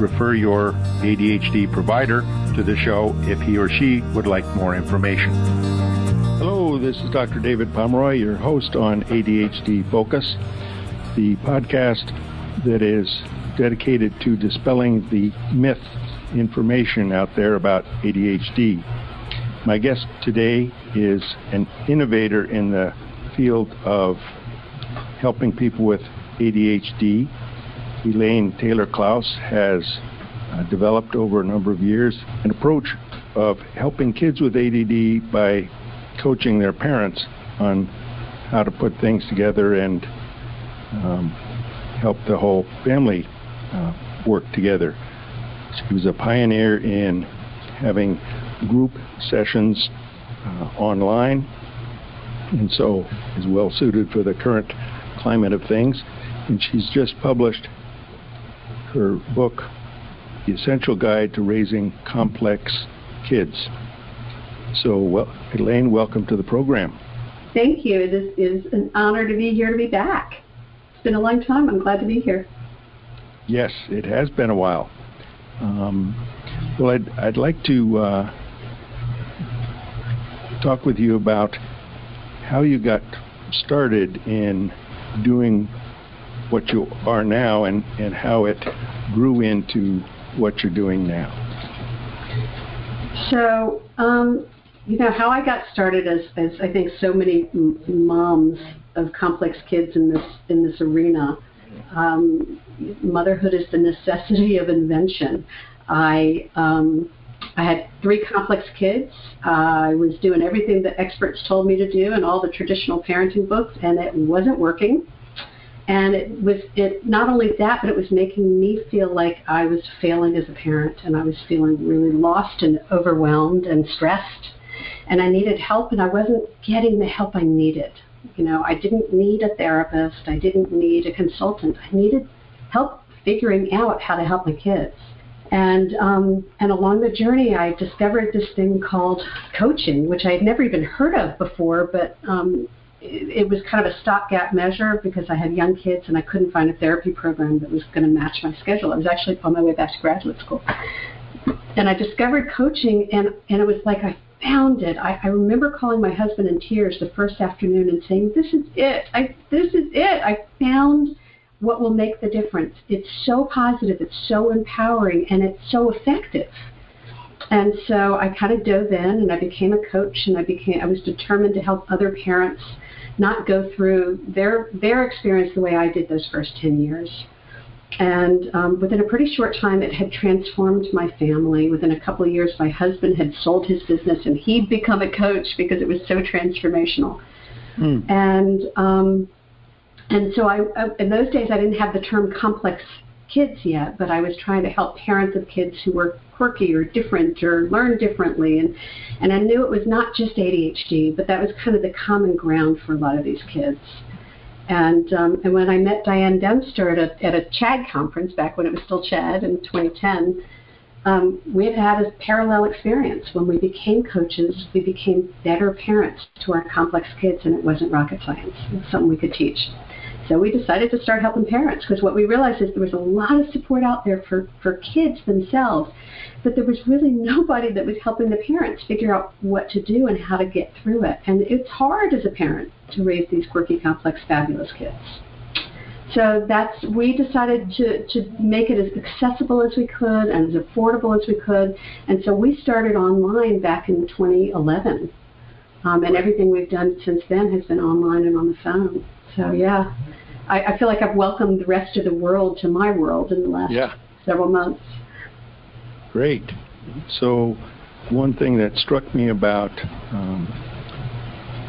Refer your ADHD provider to the show if he or she would like more information. Hello, this is Dr. David Pomeroy, your host on ADHD Focus, the podcast that is dedicated to dispelling the myth information out there about ADHD. My guest today is an innovator in the field of helping people with ADHD. Elaine Taylor Klaus has uh, developed over a number of years an approach of helping kids with ADD by coaching their parents on how to put things together and um, help the whole family uh, work together. She was a pioneer in having group sessions uh, online and so is well suited for the current climate of things. And she's just published her book, The Essential Guide to Raising Complex Kids. So, well, Elaine, welcome to the program. Thank you. It is, is an honor to be here to be back. It's been a long time. I'm glad to be here. Yes, it has been a while. Um, well, I'd, I'd like to uh, talk with you about how you got started in doing what you are now and, and how it grew into what you're doing now. So, um, you know, how I got started as, as I think so many m- moms of complex kids in this in this arena, um, motherhood is the necessity of invention. I um, I had three complex kids. Uh, I was doing everything that experts told me to do and all the traditional parenting books, and it wasn't working. And it was it not only that, but it was making me feel like I was failing as a parent, and I was feeling really lost and overwhelmed and stressed. And I needed help, and I wasn't getting the help I needed. You know, I didn't need a therapist. I didn't need a consultant. I needed help figuring out how to help my kids. And um, and along the journey, I discovered this thing called coaching, which I had never even heard of before. But um, it, was kind of a stopgap measure because I had young kids and I couldn't find a therapy program that was going to match my schedule. I was actually on my way back to graduate school, and I discovered coaching, and and it was like I found it. I, I remember calling my husband in tears the first afternoon and saying, "This is it. I this is it. I found." what will make the difference. It's so positive, it's so empowering, and it's so effective. And so I kind of dove in and I became a coach and I became I was determined to help other parents not go through their their experience the way I did those first 10 years. And um, within a pretty short time, it had transformed my family. Within a couple of years, my husband had sold his business and he'd become a coach because it was so transformational. Mm. And um, and so I, I, in those days, I didn't have the term complex kids yet, but I was trying to help parents of kids who were quirky or different or learn differently. And, and I knew it was not just ADHD, but that was kind of the common ground for a lot of these kids. And, um, and when I met Diane Dempster at a, at a CHADD conference back when it was still CHAD in 2010, um, we had had a parallel experience. When we became coaches, we became better parents to our complex kids, and it wasn't rocket science. It was something we could teach. So we decided to start helping parents because what we realized is there was a lot of support out there for, for kids themselves, but there was really nobody that was helping the parents figure out what to do and how to get through it. And it's hard as a parent to raise these quirky, complex, fabulous kids. So that's we decided to, to make it as accessible as we could and as affordable as we could. And so we started online back in 2011. Um, and everything we've done since then has been online and on the phone. So yeah, I, I feel like I've welcomed the rest of the world to my world in the last yeah. several months. Great. So, one thing that struck me about um,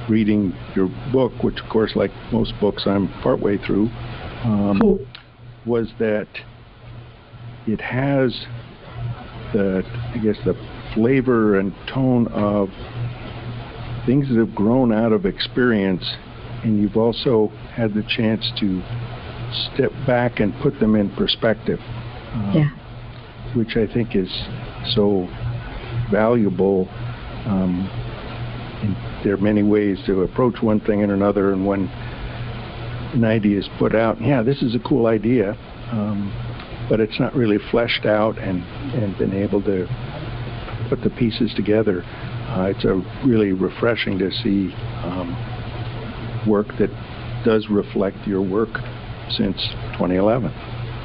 reading your book, which of course, like most books, I'm partway through, um, cool. was that it has the, I guess, the flavor and tone of things that have grown out of experience, and you've also had the chance to step back and put them in perspective. Um, yeah. Which I think is so valuable. Um, there are many ways to approach one thing and another, and when an idea is put out, yeah, this is a cool idea, um, but it's not really fleshed out and, and been able to put the pieces together. Uh, it's a really refreshing to see um, work that does reflect your work since 2011.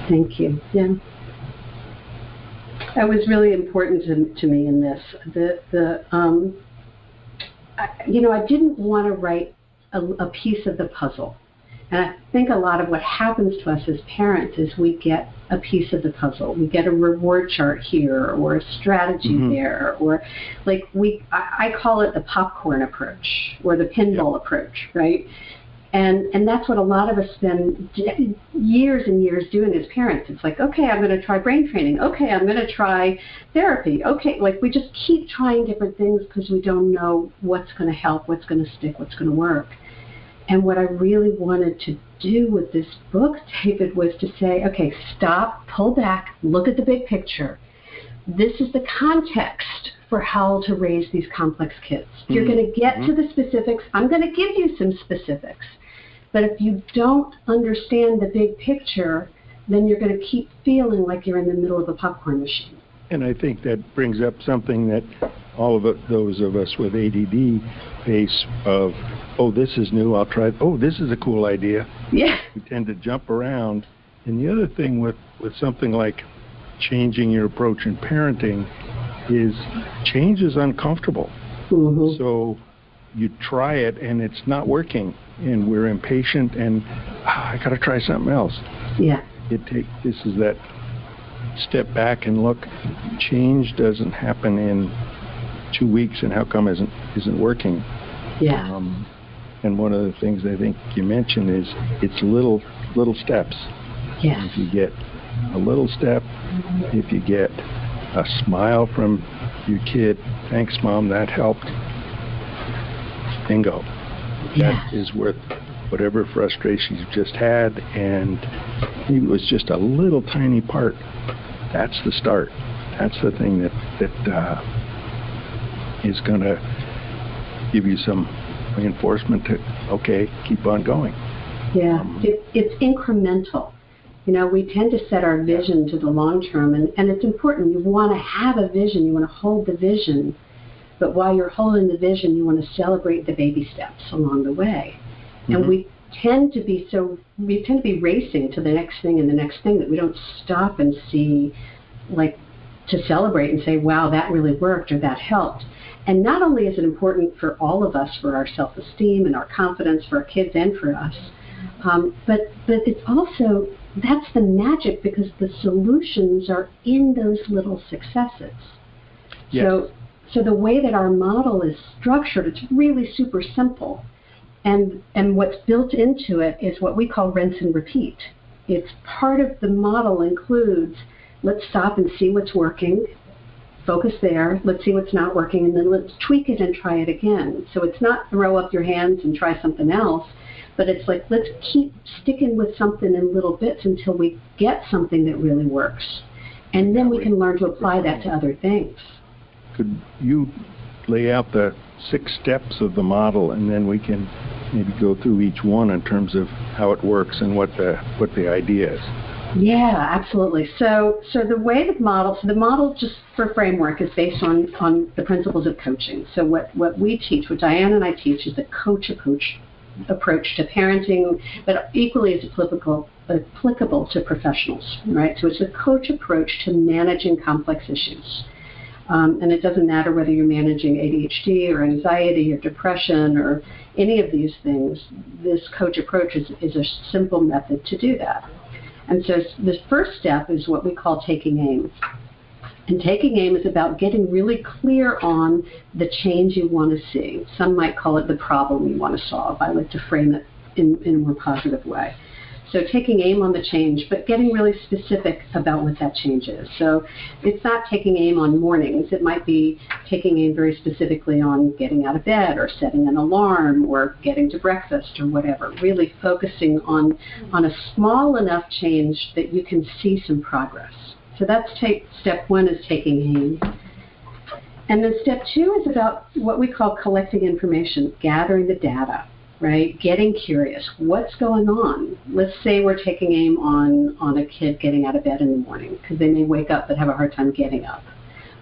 Thank you. Yeah. That was really important to, to me in this. The the um, I, you know I didn't want to write a, a piece of the puzzle. And I think a lot of what happens to us as parents is we get a piece of the puzzle. We get a reward chart here or a strategy mm-hmm. there or like we I, I call it the popcorn approach or the pinball yep. approach, right? And and that's what a lot of us spend years and years doing as parents. It's like, okay, I'm going to try brain training. Okay, I'm going to try therapy. Okay, like we just keep trying different things because we don't know what's going to help, what's going to stick, what's going to work. And what I really wanted to do with this book, David, was to say, okay, stop, pull back, look at the big picture. This is the context for how to raise these complex kids. Mm-hmm. You're going to get mm-hmm. to the specifics. I'm going to give you some specifics. But if you don't understand the big picture, then you're going to keep feeling like you're in the middle of a popcorn machine. And I think that brings up something that all of it, those of us with ADD face of, oh, this is new, I'll try it. Oh, this is a cool idea. Yeah. We tend to jump around. And the other thing with, with something like changing your approach in parenting is change is uncomfortable. Mm-hmm. So you try it and it's not working, and we're impatient and oh, I got to try something else. Yeah. It take this is that step back and look. Change doesn't happen in two weeks, and how come isn't isn't working? Yeah. Um, and one of the things I think you mentioned is it's little little steps. Yeah. If you get a little step, if you get a smile from your kid, thanks mom, that helped. Bingo. Yeah. That is worth whatever frustrations you've just had, and it was just a little tiny part. That's the start. That's the thing that that uh, is going to give you some reinforcement to okay, keep on going. Yeah, um, it, it's incremental. You know, we tend to set our vision to the long term, and, and it's important. You want to have a vision, you want to hold the vision, but while you're holding the vision, you want to celebrate the baby steps along the way. Mm-hmm. And we tend to be so, we tend to be racing to the next thing and the next thing that we don't stop and see, like, to celebrate and say, wow, that really worked or that helped. And not only is it important for all of us, for our self esteem and our confidence, for our kids and for us, um, but, but it's also that's the magic because the solutions are in those little successes. Yes. So, so the way that our model is structured, it's really super simple. And, and what's built into it is what we call rinse and repeat. It's part of the model includes let's stop and see what's working, focus there, let's see what's not working, and then let's tweak it and try it again. So it's not throw up your hands and try something else but it's like, let's keep sticking with something in little bits until we get something that really works. And then we can learn to apply that to other things. Could you lay out the six steps of the model and then we can maybe go through each one in terms of how it works and what the what the idea is? Yeah, absolutely. So, so the way the model, so the model just for framework is based on on the principles of coaching. So, what what we teach, what Diane and I teach, is the coach approach approach to parenting, but equally as applicable applicable to professionals, right? So it's a coach approach to managing complex issues. Um, and it doesn't matter whether you're managing ADHD or anxiety or depression or any of these things, this coach approach is, is a simple method to do that. And so the first step is what we call taking aim. And taking aim is about getting really clear on the change you want to see. Some might call it the problem you want to solve. I like to frame it in, in a more positive way. So taking aim on the change, but getting really specific about what that change is. So it's not taking aim on mornings. It might be taking aim very specifically on getting out of bed or setting an alarm or getting to breakfast or whatever. Really focusing on on a small enough change that you can see some progress. So that's take step one is taking aim. And then step two is about what we call collecting information, gathering the data right? Getting curious. What's going on? Let's say we're taking aim on, on a kid getting out of bed in the morning because they may wake up but have a hard time getting up.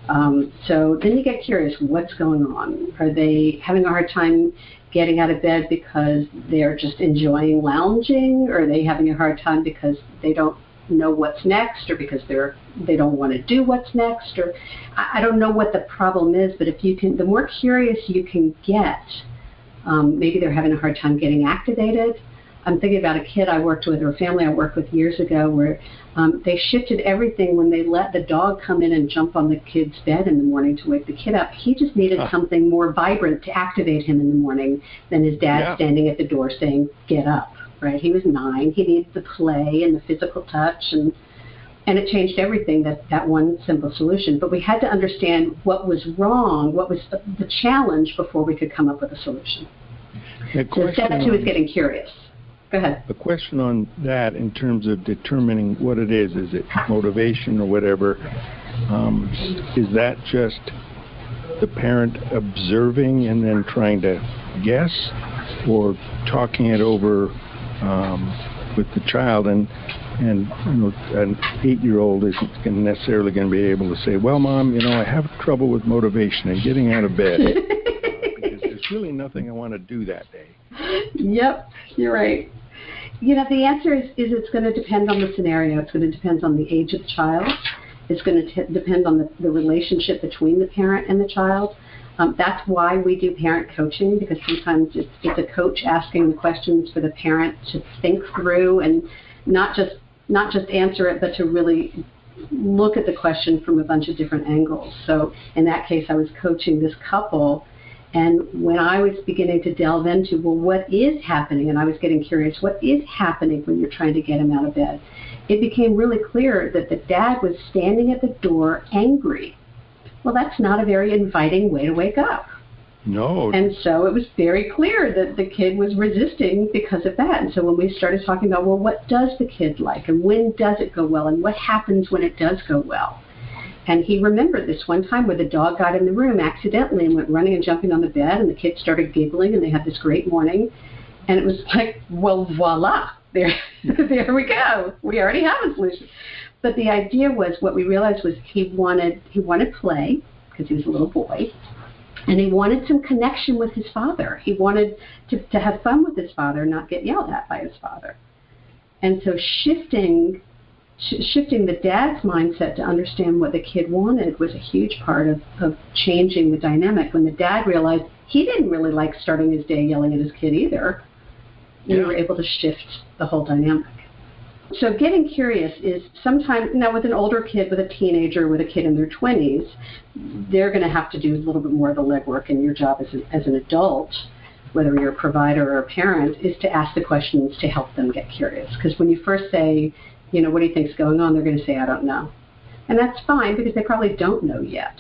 Um, so then you get curious. What's going on? Are they having a hard time getting out of bed because they're just enjoying lounging? Or are they having a hard time because they don't know what's next or because they're they don't want to do what's next or I, I don't know what the problem is but if you can the more curious you can get um, maybe they're having a hard time getting activated. I'm thinking about a kid I worked with or a family I worked with years ago where um, they shifted everything when they let the dog come in and jump on the kid's bed in the morning to wake the kid up. He just needed huh. something more vibrant to activate him in the morning than his dad yeah. standing at the door saying, get up, right? He was nine. He needed the play and the physical touch and and it changed everything that that one simple solution. But we had to understand what was wrong what was the, the challenge before we could come up with a solution. So step two is getting curious. Go ahead. A question on that in terms of determining what it is is it motivation or whatever um, is that just the parent observing and then trying to guess? Or talking it over um, with the child and and you know, an eight-year-old isn't necessarily going to be able to say, "Well, mom, you know, I have trouble with motivation and getting out of bed because there's really nothing I want to do that day." Yep, you're right. You know, the answer is, is it's going to depend on the scenario. It's going to depend on the age of the child. It's going to t- depend on the, the relationship between the parent and the child. Um, that's why we do parent coaching because sometimes it's, it's a coach asking the questions for the parent to think through and not just not just answer it, but to really look at the question from a bunch of different angles. So in that case, I was coaching this couple, and when I was beginning to delve into, well, what is happening, and I was getting curious, what is happening when you're trying to get him out of bed? It became really clear that the dad was standing at the door angry. Well, that's not a very inviting way to wake up. No. And so it was very clear that the kid was resisting because of that. And so when we started talking about, well, what does the kid like and when does it go well and what happens when it does go well? And he remembered this one time where the dog got in the room accidentally and went running and jumping on the bed and the kid started giggling and they had this great morning. And it was like, well, voila, there, there we go. We already have a solution. But the idea was what we realized was he wanted he wanted play because he was a little boy and he wanted some connection with his father. He wanted to, to have fun with his father, not get yelled at by his father. And so shifting sh- shifting the dad's mindset to understand what the kid wanted was a huge part of, of changing the dynamic. When the dad realized he didn't really like starting his day yelling at his kid either, we yeah. were able to shift the whole dynamic. So getting curious is sometimes now with an older kid, with a teenager, with a kid in their 20s, they're going to have to do a little bit more of the legwork. And your job as an, as an adult, whether you're a provider or a parent, is to ask the questions to help them get curious. Because when you first say, you know, what do you think's going on, they're going to say, I don't know. And that's fine because they probably don't know yet.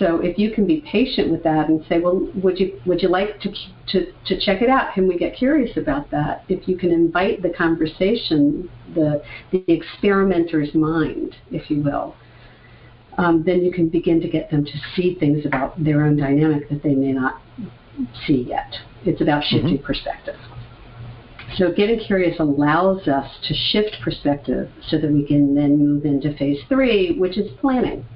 So if you can be patient with that and say, well, would you would you like to to to check it out? Can we get curious about that? If you can invite the conversation, the the experimenter's mind, if you will, um, then you can begin to get them to see things about their own dynamic that they may not see yet. It's about shifting mm-hmm. perspective. So getting curious allows us to shift perspective so that we can then move into phase three, which is planning.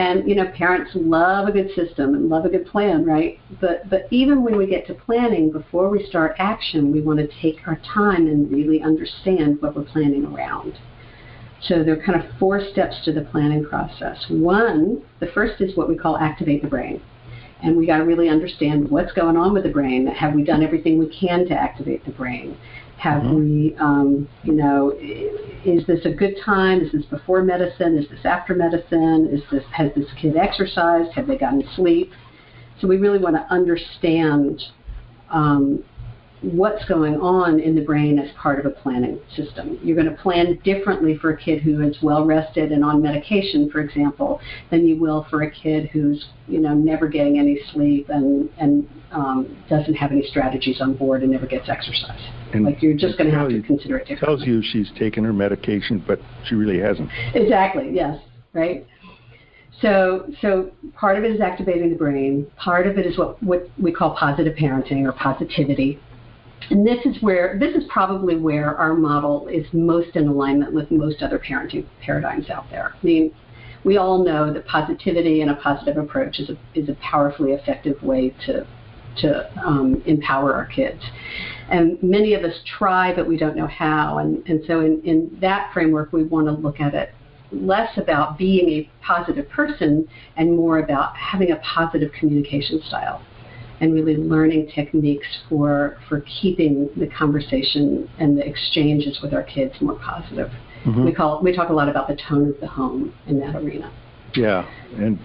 And you know, parents love a good system and love a good plan, right? But but even when we get to planning, before we start action, we want to take our time and really understand what we're planning around. So there are kind of four steps to the planning process. One, the first is what we call activate the brain. And we got to really understand what's going on with the brain. Have we done everything we can to activate the brain? Have mm-hmm. we, um, you know, is this a good time? Is this before medicine? Is this after medicine? Is this has this kid exercised? Have they gotten sleep? So we really want to understand um, what's going on in the brain as part of a planning system. You're going to plan differently for a kid who is well rested and on medication, for example, than you will for a kid who's you know never getting any sleep and and um, doesn't have any strategies on board and never gets exercise. And like you're just going to have to consider it differently. Tells you she's taken her medication, but she really hasn't. Exactly. Yes. Right. So, so part of it is activating the brain. Part of it is what, what we call positive parenting or positivity. And this is where this is probably where our model is most in alignment with most other parenting paradigms out there. I mean, we all know that positivity and a positive approach is a is a powerfully effective way to to um, empower our kids. And many of us try, but we don't know how. And, and so, in, in that framework, we want to look at it less about being a positive person and more about having a positive communication style and really learning techniques for for keeping the conversation and the exchanges with our kids more positive. Mm-hmm. We call we talk a lot about the tone of the home in that arena. Yeah, and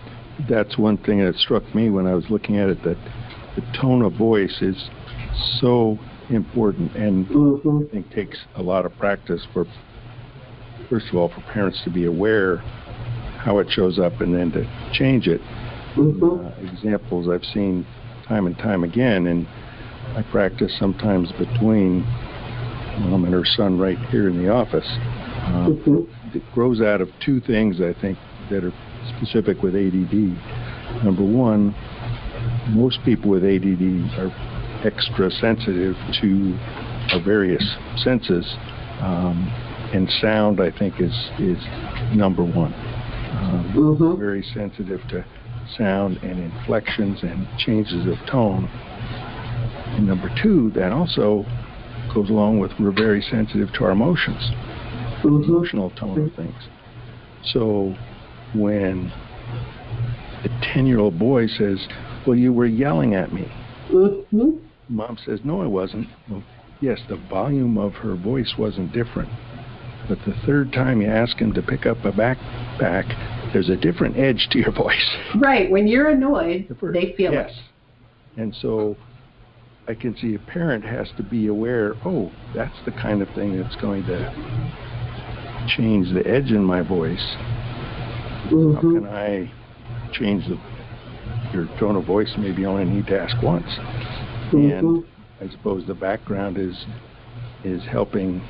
that's one thing that struck me when I was looking at it that the tone of voice is so important and mm-hmm. I think takes a lot of practice for first of all for parents to be aware how it shows up and then to change it. Mm-hmm. Uh, examples I've seen time and time again, and I practice sometimes between mom and her son right here in the office. Uh, mm-hmm. It grows out of two things I think that are specific with ADD. Number one, most people with ADD are extra sensitive to our various senses, um, and sound I think is is number one. Um, mm-hmm. Very sensitive to sound and inflections and changes of tone. And number two, that also goes along with we're very sensitive to our emotions, the emotional tone of things. So when a 10 year old boy says, Well, you were yelling at me, mm-hmm. mom says, No, I wasn't. Well, yes, the volume of her voice wasn't different. But the third time you ask him to pick up a backpack, there's a different edge to your voice. Right. When you're annoyed, the they feel yes. it. And so I can see a parent has to be aware, oh, that's the kind of thing that's going to change the edge in my voice. Mm-hmm. How can I change the your tone of voice? Maybe you only need to ask once. Mm-hmm. And I suppose the background is is helping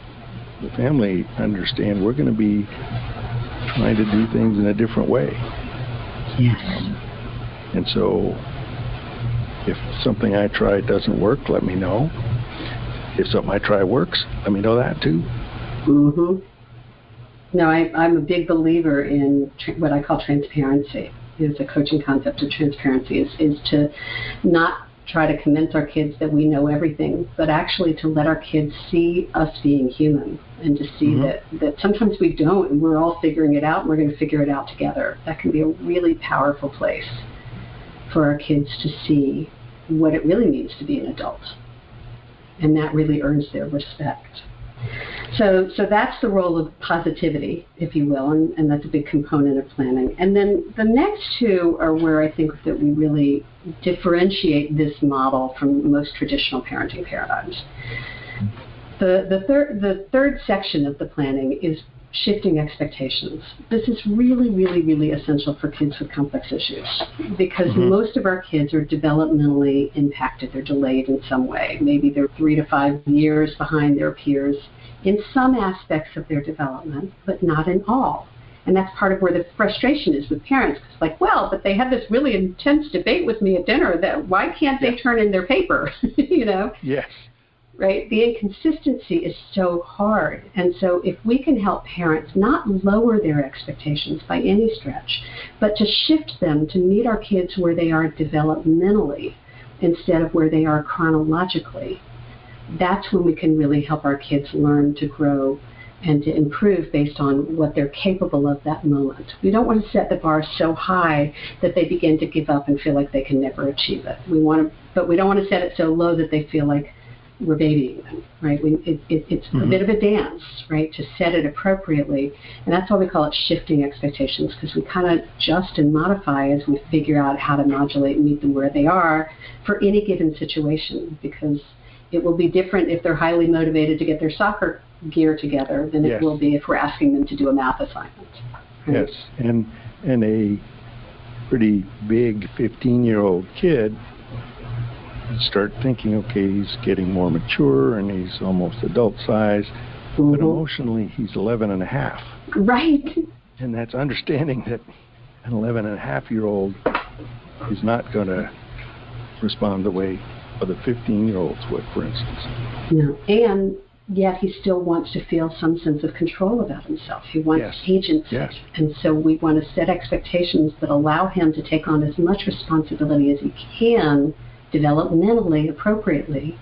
the family understand we're going to be trying to do things in a different way. Yes. And so if something I try doesn't work, let me know. If something I try works, let me know that too. Mhm. No, I, I'm a big believer in tr- what I call transparency. Is a coaching concept of transparency is is to not try to convince our kids that we know everything, but actually to let our kids see us being human and to see mm-hmm. that, that sometimes we don't and we're all figuring it out and we're going to figure it out together. That can be a really powerful place for our kids to see what it really means to be an adult. And that really earns their respect. So, so that's the role of positivity, if you will, and, and that's a big component of planning. And then the next two are where I think that we really differentiate this model from most traditional parenting paradigms. The, the, third, the third section of the planning is shifting expectations. This is really, really, really essential for kids with complex issues because mm-hmm. most of our kids are developmentally impacted. They're delayed in some way. Maybe they're three to five years behind their peers in some aspects of their development, but not in all. And that's part of where the frustration is with parents. It's like, well, but they had this really intense debate with me at dinner that why can't they turn in their paper? you know? Yes. Right? The inconsistency is so hard. And so if we can help parents not lower their expectations by any stretch, but to shift them to meet our kids where they are developmentally instead of where they are chronologically, that's when we can really help our kids learn to grow and to improve based on what they're capable of that moment. We don't want to set the bar so high that they begin to give up and feel like they can never achieve it. We want to, but we don't want to set it so low that they feel like we're babying them, right? We, it, it, it's mm-hmm. a bit of a dance, right, to set it appropriately, and that's why we call it shifting expectations because we kind of adjust and modify as we figure out how to modulate and meet them where they are for any given situation because It will be different if they're highly motivated to get their soccer gear together than yes. it will be if we're asking them to do a math assignment. Yes, and and a pretty big 15 year old kid start thinking, okay, he's getting more mature and he's almost adult size, mm-hmm. but emotionally he's 11 and a half. Right. And that's understanding that an 11 and a half year old is not going to respond the way other 15 year olds would, for instance. No. And yet he still wants to feel some sense of control about himself. He wants yes. agency. Yes. And so we want to set expectations that allow him to take on as much responsibility as he can developmentally appropriately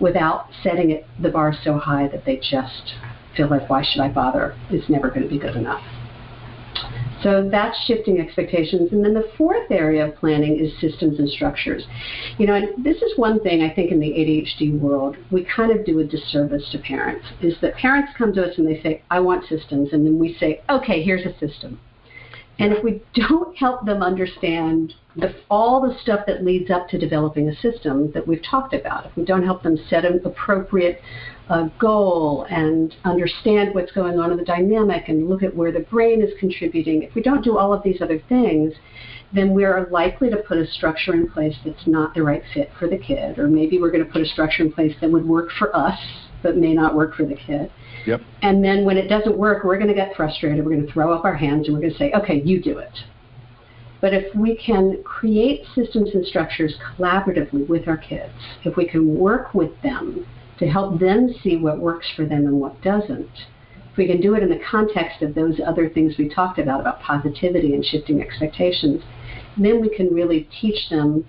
without setting it, the bar so high that they just feel like, why should I bother? It's never going to be good enough. So that's shifting expectations. And then the fourth area of planning is systems and structures. You know, and this is one thing I think in the ADHD world, we kind of do a disservice to parents, is that parents come to us and they say, I want systems. And then we say, okay, here's a system. And if we don't help them understand the, all the stuff that leads up to developing a system that we've talked about, if we don't help them set an appropriate uh, goal and understand what's going on in the dynamic and look at where the brain is contributing, if we don't do all of these other things, then we're likely to put a structure in place that's not the right fit for the kid, or maybe we're going to put a structure in place that would work for us but may not work for the kid. Yep. And then when it doesn't work, we're going to get frustrated. We're going to throw up our hands and we're going to say, okay, you do it. But if we can create systems and structures collaboratively with our kids, if we can work with them to help them see what works for them and what doesn't, if we can do it in the context of those other things we talked about, about positivity and shifting expectations, then we can really teach them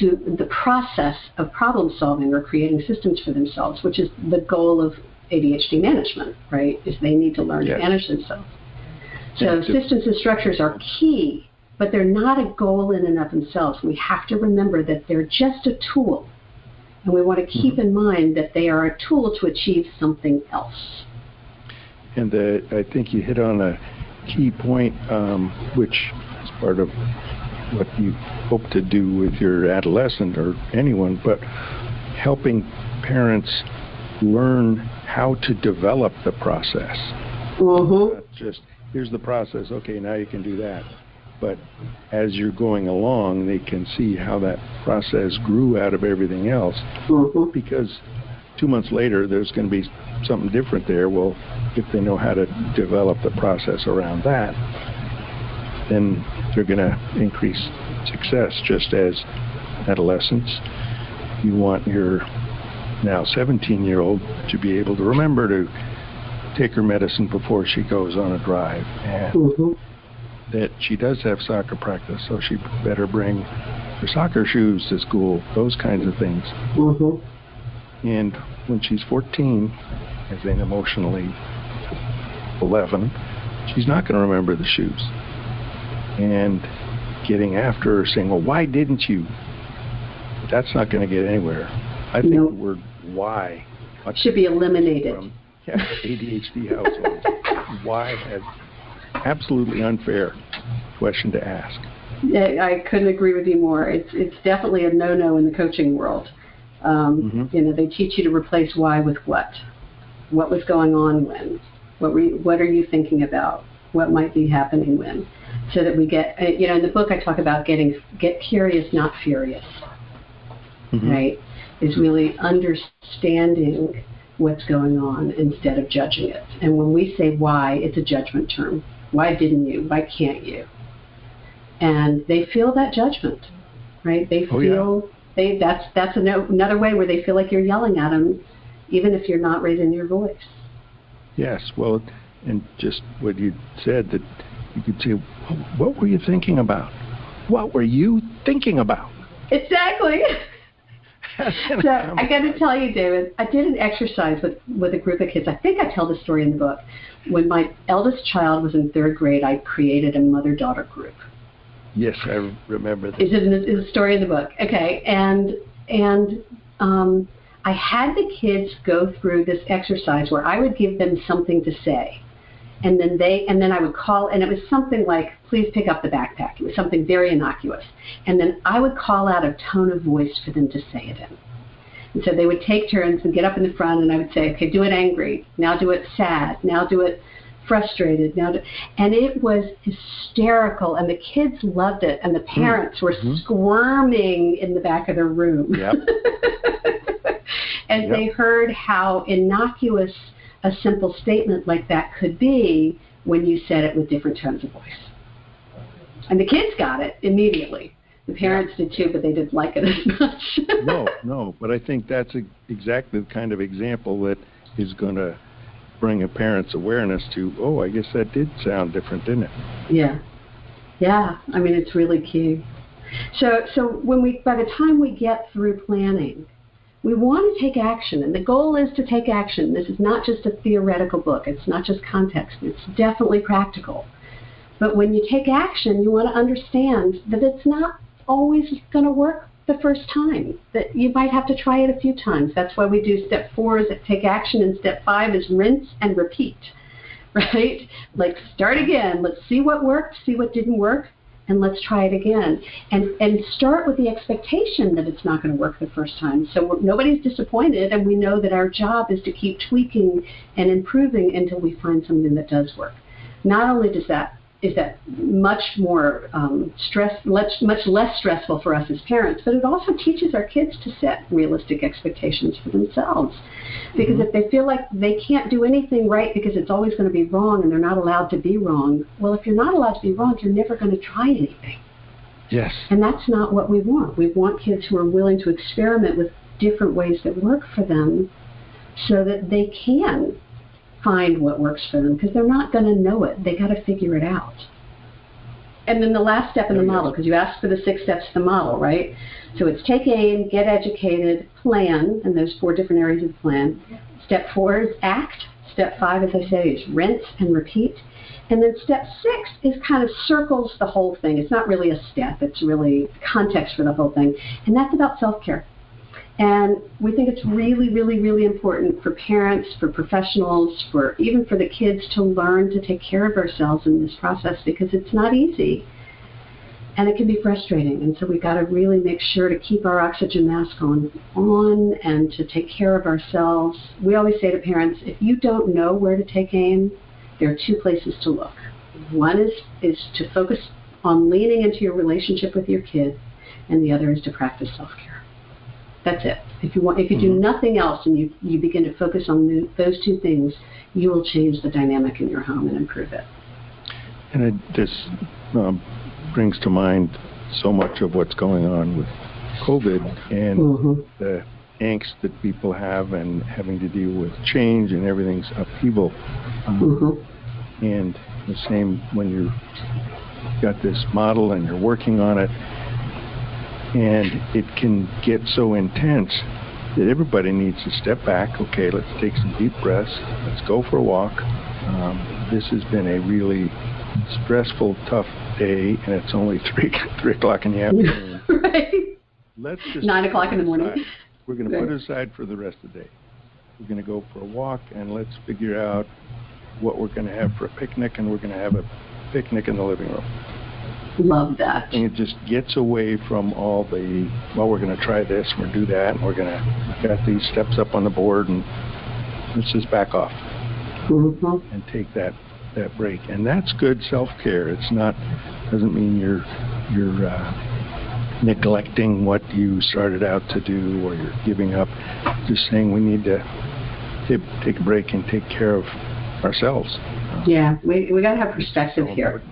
to the process of problem solving or creating systems for themselves, which is the goal of ADHD management, right? Is they need to learn yes. to manage themselves. So systems and structures are key, but they're not a goal in and of themselves. We have to remember that they're just a tool. And we want to keep mm-hmm. in mind that they are a tool to achieve something else. And the, I think you hit on a key point, um, which is part of what you hope to do with your adolescent or anyone, but helping parents learn how to develop the process. Mm-hmm. Not just here's the process. Okay, now you can do that. But as you're going along, they can see how that process grew out of everything else. Mm-hmm. Because two months later, there's going to be something different there. Well, if they know how to develop the process around that, then they're going to increase success. Just as adolescents, you want your now 17 year old to be able to remember to take her medicine before she goes on a drive and mm-hmm. that she does have soccer practice, so she better bring her soccer shoes to school, those kinds of things. Mm-hmm. And when she's 14, as in emotionally 11, she's not going to remember the shoes and getting after her saying, well, why didn't you? That's not going to get anywhere. I think the word why should be eliminated. From, yeah, ADHD households. why is absolutely unfair question to ask. Yeah, I couldn't agree with you more. It's it's definitely a no-no in the coaching world. Um, mm-hmm. You know, they teach you to replace why with what. What was going on when? What were you, what are you thinking about? What might be happening when? so that we get, uh, you know, in the book I talk about getting, get curious, not furious, mm-hmm. right? Is really understanding what's going on instead of judging it. And when we say why, it's a judgment term. Why didn't you? Why can't you? And they feel that judgment, right? They oh, feel yeah. they that's that's another way where they feel like you're yelling at them, even if you're not raising your voice. Yes, well, and just what you said that you could say, what were you thinking about? What were you thinking about? Exactly. so I got to tell you, David, I did an exercise with with a group of kids. I think I tell the story in the book. When my eldest child was in third grade, I created a mother-daughter group. Yes, I remember that. Is it in the story in the book? Okay, and and um, I had the kids go through this exercise where I would give them something to say, and then they and then I would call and it was something like please pick up the backpack. It was something very innocuous. And then I would call out a tone of voice for them to say it in. And so they would take turns and get up in the front, and I would say, okay, do it angry. Now do it sad. Now do it frustrated. Now, do, and it was hysterical, and the kids loved it, and the hmm. parents mm-hmm. were squirming in the back of their room. Yep. As yep. they heard how innocuous a simple statement like that could be when you said it with different tones of voice. And the kids got it immediately. The parents did too, but they didn't like it as much. no, no, but I think that's a, exactly the kind of example that is going to bring a parent's awareness to, oh, I guess that did sound different, didn't it? Yeah, yeah. I mean, it's really key. So, so when we, by the time we get through planning, we want to take action, and the goal is to take action. This is not just a theoretical book. It's not just context. It's definitely practical. But when you take action, you want to understand that it's not always going to work the first time, that you might have to try it a few times. That's why we do step four is take action, and step five is rinse and repeat, right? Like start again. Let's see what worked, see what didn't work, and let's try it again. And, and start with the expectation that it's not going to work the first time. So nobody's disappointed, and we know that our job is to keep tweaking and improving until we find something that does work. Not only does that is that much more um, stress, much, much less stressful for us as parents, but it also teaches our kids to set realistic expectations for themselves. Because mm-hmm. if they feel like they can't do anything right because it's always going to be wrong and they're not allowed to be wrong, well, if you're not allowed to be wrong, you're never going to try anything. Yes. And that's not what we want. We want kids who are willing to experiment with different ways that work for them so that they can find what works for them because they're not going to know it. They got to figure it out. And then the last step in the model, because you asked for the six steps of the model, right? So it's take aim, get educated, plan, and there's four different areas of the plan. Step four is act. Step five, as I say, is rinse and repeat. And then step six is kind of circles the whole thing. It's not really a step, it's really context for the whole thing. And that's about self care. And we think it's really, really, really important for parents, for professionals, for even for the kids to learn to take care of ourselves in this process because it's not easy. And it can be frustrating. And so we've got to really make sure to keep our oxygen mask on on and to take care of ourselves. We always say to parents, if you don't know where to take aim, there are two places to look. One is is to focus on leaning into your relationship with your kid, and the other is to practice self-care. That's it. If you want, if you do mm-hmm. nothing else and you, you begin to focus on the, those two things, you will change the dynamic in your home and improve it. And it, this um, brings to mind so much of what's going on with COVID and mm-hmm. the angst that people have and having to deal with change and everything's upheaval. Um, mm-hmm. And the same when you've got this model and you're working on it and it can get so intense that everybody needs to step back. Okay, let's take some deep breaths. Let's go for a walk. Um, this has been a really stressful, tough day, and it's only three three o'clock in the afternoon. right. Let's just nine o'clock in the morning. Aside. We're going to put it aside for the rest of the day. We're going to go for a walk, and let's figure out what we're going to have for a picnic, and we're going to have a picnic in the living room. Love that. And it just gets away from all the, well, we're going to try this, we're going to do that, and we're going to, got these steps up on the board, and let's just back off mm-hmm. and take that that break. And that's good self-care. It's not, doesn't mean you're, you're, uh, neglecting what you started out to do or you're giving up. Just saying we need to take, take a break and take care of ourselves. Yeah, we we got to have perspective so here.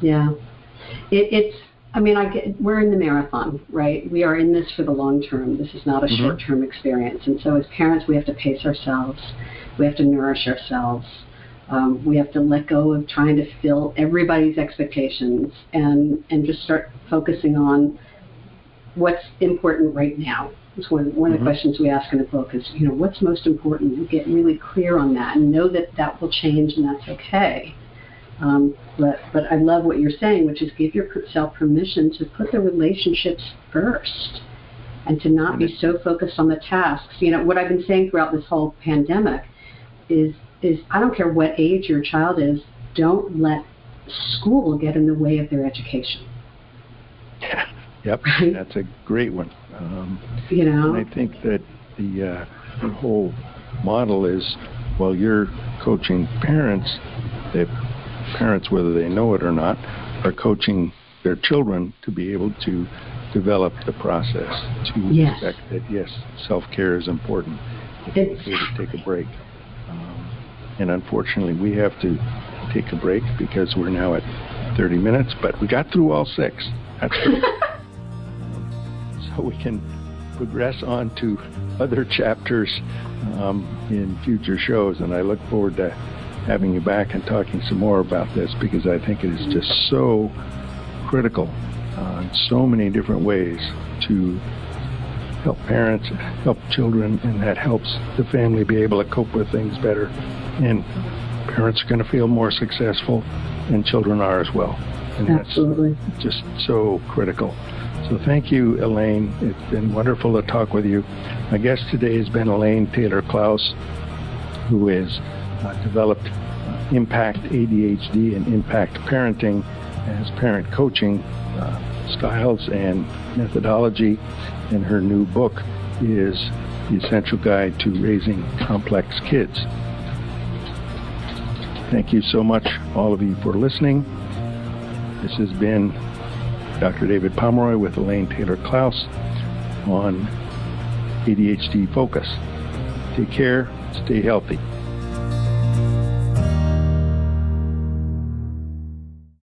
Yeah. It, it's I mean, I get, we're in the marathon, right? We are in this for the long term. This is not a mm-hmm. short term experience. And so, as parents, we have to pace ourselves. We have to nourish ourselves. Um, we have to let go of trying to fill everybody's expectations and and just start focusing on what's important right now. It's one, one mm-hmm. of the mm-hmm. questions we ask in the book is, you know, what's most important? And get really clear on that and know that that will change and that's okay. Um, but but I love what you're saying, which is give yourself permission to put the relationships first, and to not be so focused on the tasks. You know what I've been saying throughout this whole pandemic is is I don't care what age your child is, don't let school get in the way of their education. Yep. Right? That's a great one. Um, you know, I think that the, uh, the whole model is while you're coaching parents, the parents, whether they know it or not, are coaching their children to be able to develop the process to yes. expect that yes, self care is important. It's okay to take a break. Um, and unfortunately, we have to take a break because we're now at 30 minutes, but we got through all six. So we can progress on to other chapters um, in future shows, and I look forward to having you back and talking some more about this because I think it is just so critical uh, in so many different ways to help parents, help children, and that helps the family be able to cope with things better. And parents are going to feel more successful, and children are as well. And Absolutely. that's just so critical. So thank you, Elaine. It's been wonderful to talk with you. My guest today has been Elaine Taylor Klaus, who uh, developed uh, Impact ADHD and Impact Parenting as parent coaching uh, styles and methodology. And her new book is The Essential Guide to Raising Complex Kids. Thank you so much, all of you, for listening. This has been Dr. David Pomeroy with Elaine Taylor Klaus on ADHD Focus. Take care, stay healthy.